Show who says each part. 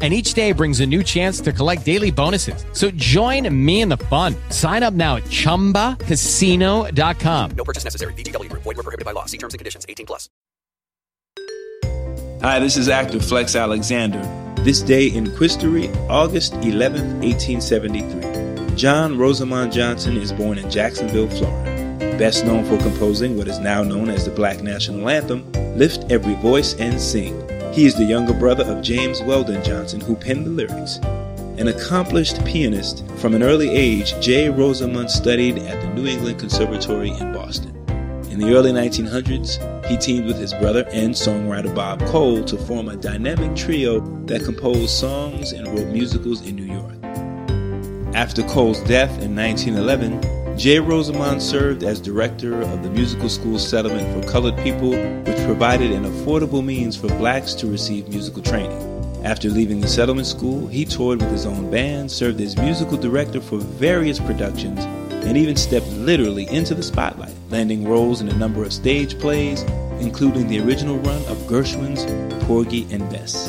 Speaker 1: And each day brings a new chance to collect daily bonuses. So join me in the fun. Sign up now at chumbacasino.com.
Speaker 2: No purchase necessary. VGW Group. Void were prohibited by law. See terms and conditions. 18 plus.
Speaker 3: Hi, this is actor Flex Alexander. This day in history, August 11th, 1873. John Rosamond Johnson is born in Jacksonville, Florida. Best known for composing what is now known as the Black National Anthem, Lift Every Voice and Sing. He is the younger brother of James Weldon Johnson, who penned the lyrics. An accomplished pianist, from an early age, J. Rosamond studied at the New England Conservatory in Boston. In the early 1900s, he teamed with his brother and songwriter Bob Cole to form a dynamic trio that composed songs and wrote musicals in New York. After Cole's death in 1911, J. Rosamond served as director of the Musical School Settlement for Colored People, which provided an affordable means for blacks to receive musical training. After leaving the settlement school, he toured with his own band, served as musical director for various productions, and even stepped literally into the spotlight, landing roles in a number of stage plays, including the original run of Gershwin's Porgy and Bess.